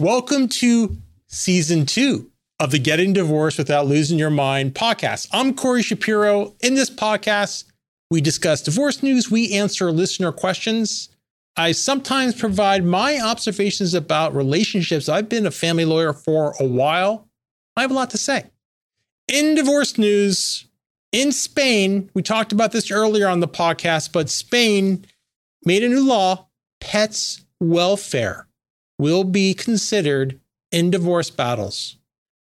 Welcome to season two of the Getting Divorced Without Losing Your Mind podcast. I'm Corey Shapiro. In this podcast, we discuss divorce news, we answer listener questions. I sometimes provide my observations about relationships. I've been a family lawyer for a while. I have a lot to say. In divorce news, in Spain, we talked about this earlier on the podcast, but Spain made a new law pets welfare will be considered in divorce battles.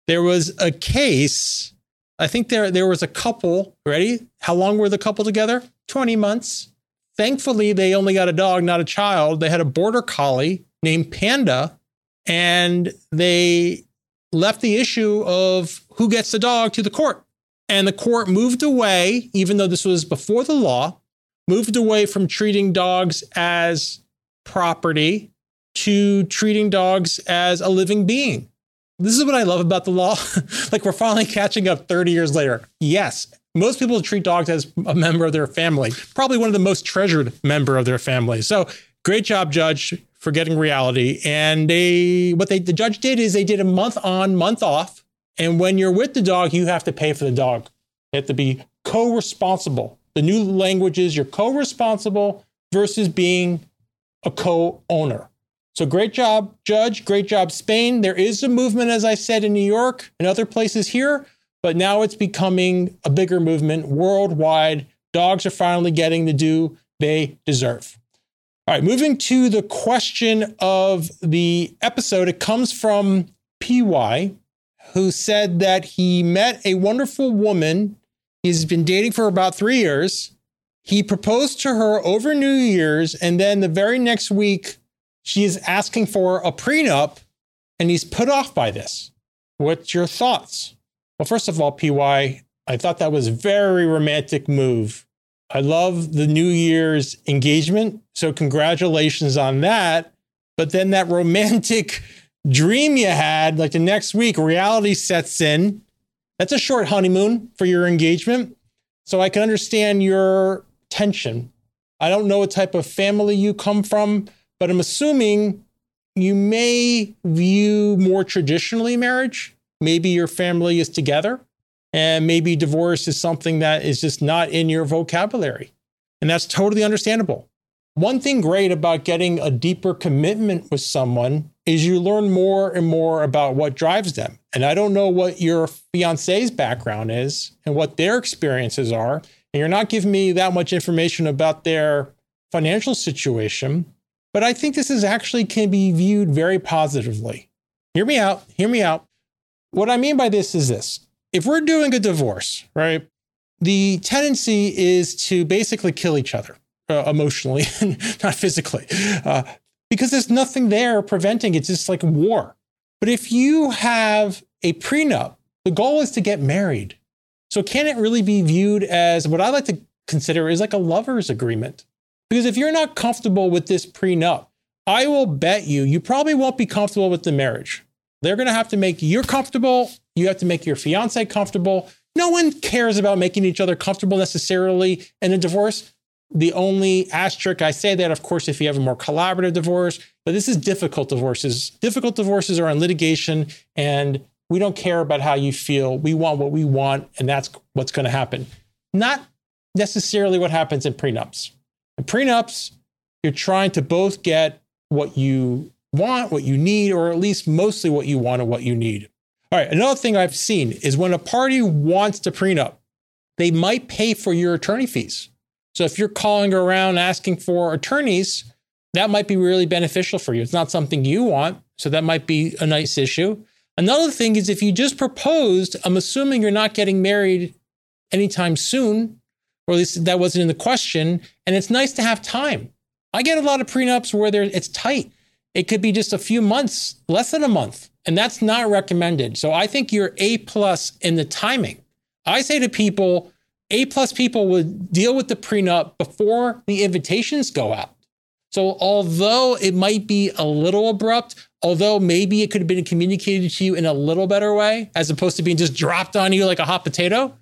There was a case, I think there, there was a couple, ready? How long were the couple together? 20 months. Thankfully, they only got a dog, not a child. They had a border collie named Panda, and they left the issue of who gets the dog to the court. And the court moved away, even though this was before the law, moved away from treating dogs as property to treating dogs as a living being. This is what I love about the law. like we're finally catching up 30 years later. Yes, most people treat dogs as a member of their family, probably one of the most treasured member of their family. So great job, judge, for getting reality. And they what they the judge did is they did a month on, month off. And when you're with the dog, you have to pay for the dog. You have to be co-responsible. The new language is you're co-responsible versus being a co-owner. So great job, Judge. Great job, Spain. There is a movement, as I said, in New York and other places here, but now it's becoming a bigger movement worldwide. Dogs are finally getting the due they deserve. All right, moving to the question of the episode. It comes from PY, who said that he met a wonderful woman. He's been dating for about three years. He proposed to her over New Year's, and then the very next week, she is asking for a prenup and he's put off by this. What's your thoughts? Well, first of all, PY, I thought that was a very romantic move. I love the New Year's engagement. So, congratulations on that. But then that romantic dream you had, like the next week, reality sets in. That's a short honeymoon for your engagement. So, I can understand your tension. I don't know what type of family you come from, but I'm assuming you may view more traditionally marriage. Maybe your family is together, and maybe divorce is something that is just not in your vocabulary. And that's totally understandable. One thing great about getting a deeper commitment with someone is you learn more and more about what drives them. And I don't know what your fiance's background is and what their experiences are. And you're not giving me that much information about their financial situation. But I think this is actually can be viewed very positively. Hear me out. Hear me out. What I mean by this is this if we're doing a divorce, right, the tendency is to basically kill each other uh, emotionally, not physically, uh, because there's nothing there preventing it. It's just like war. But if you have a prenup, the goal is to get married. So can it really be viewed as what I like to consider is like a lover's agreement? Because if you're not comfortable with this prenup, I will bet you, you probably won't be comfortable with the marriage. They're going to have to make you comfortable. You have to make your fiance comfortable. No one cares about making each other comfortable necessarily in a divorce. The only asterisk I say that, of course, if you have a more collaborative divorce, but this is difficult divorces. Difficult divorces are on litigation, and we don't care about how you feel. We want what we want, and that's what's going to happen. Not necessarily what happens in prenups. Prenups, you're trying to both get what you want, what you need, or at least mostly what you want and what you need. All right, another thing I've seen is when a party wants to prenup, they might pay for your attorney fees. So if you're calling around asking for attorneys, that might be really beneficial for you. It's not something you want, so that might be a nice issue. Another thing is if you just proposed, I'm assuming you're not getting married anytime soon or at least that wasn't in the question. And it's nice to have time. I get a lot of prenups where it's tight. It could be just a few months, less than a month, and that's not recommended. So I think you're A plus in the timing. I say to people, A plus people would deal with the prenup before the invitations go out. So although it might be a little abrupt, although maybe it could have been communicated to you in a little better way, as opposed to being just dropped on you like a hot potato,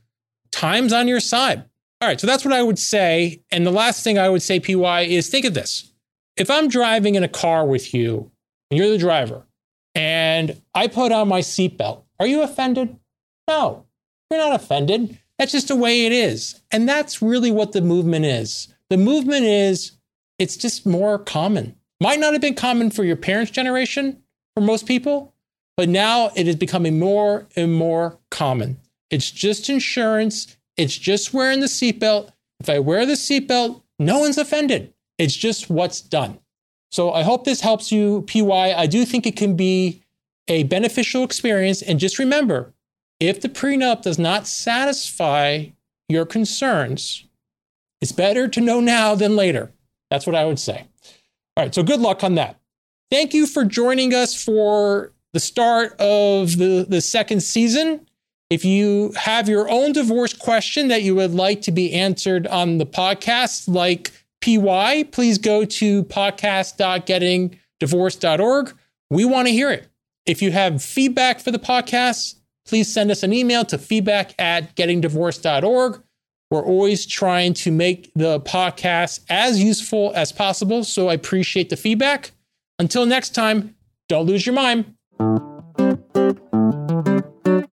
time's on your side. All right, so that's what I would say. And the last thing I would say, PY, is think of this. If I'm driving in a car with you and you're the driver, and I put on my seatbelt. Are you offended? No, you're not offended. That's just the way it is. And that's really what the movement is. The movement is, it's just more common. Might not have been common for your parents' generation, for most people, but now it is becoming more and more common. It's just insurance. It's just wearing the seatbelt. If I wear the seatbelt, no one's offended. It's just what's done. So I hope this helps you, PY. I do think it can be a beneficial experience. And just remember if the prenup does not satisfy your concerns, it's better to know now than later. That's what I would say. All right, so good luck on that. Thank you for joining us for the start of the, the second season. If you have your own divorce question that you would like to be answered on the podcast, like PY, please go to podcast.gettingdivorced.org. We want to hear it. If you have feedback for the podcast, please send us an email to feedback at gettingdivorced.org. We're always trying to make the podcast as useful as possible. So I appreciate the feedback. Until next time, don't lose your mind.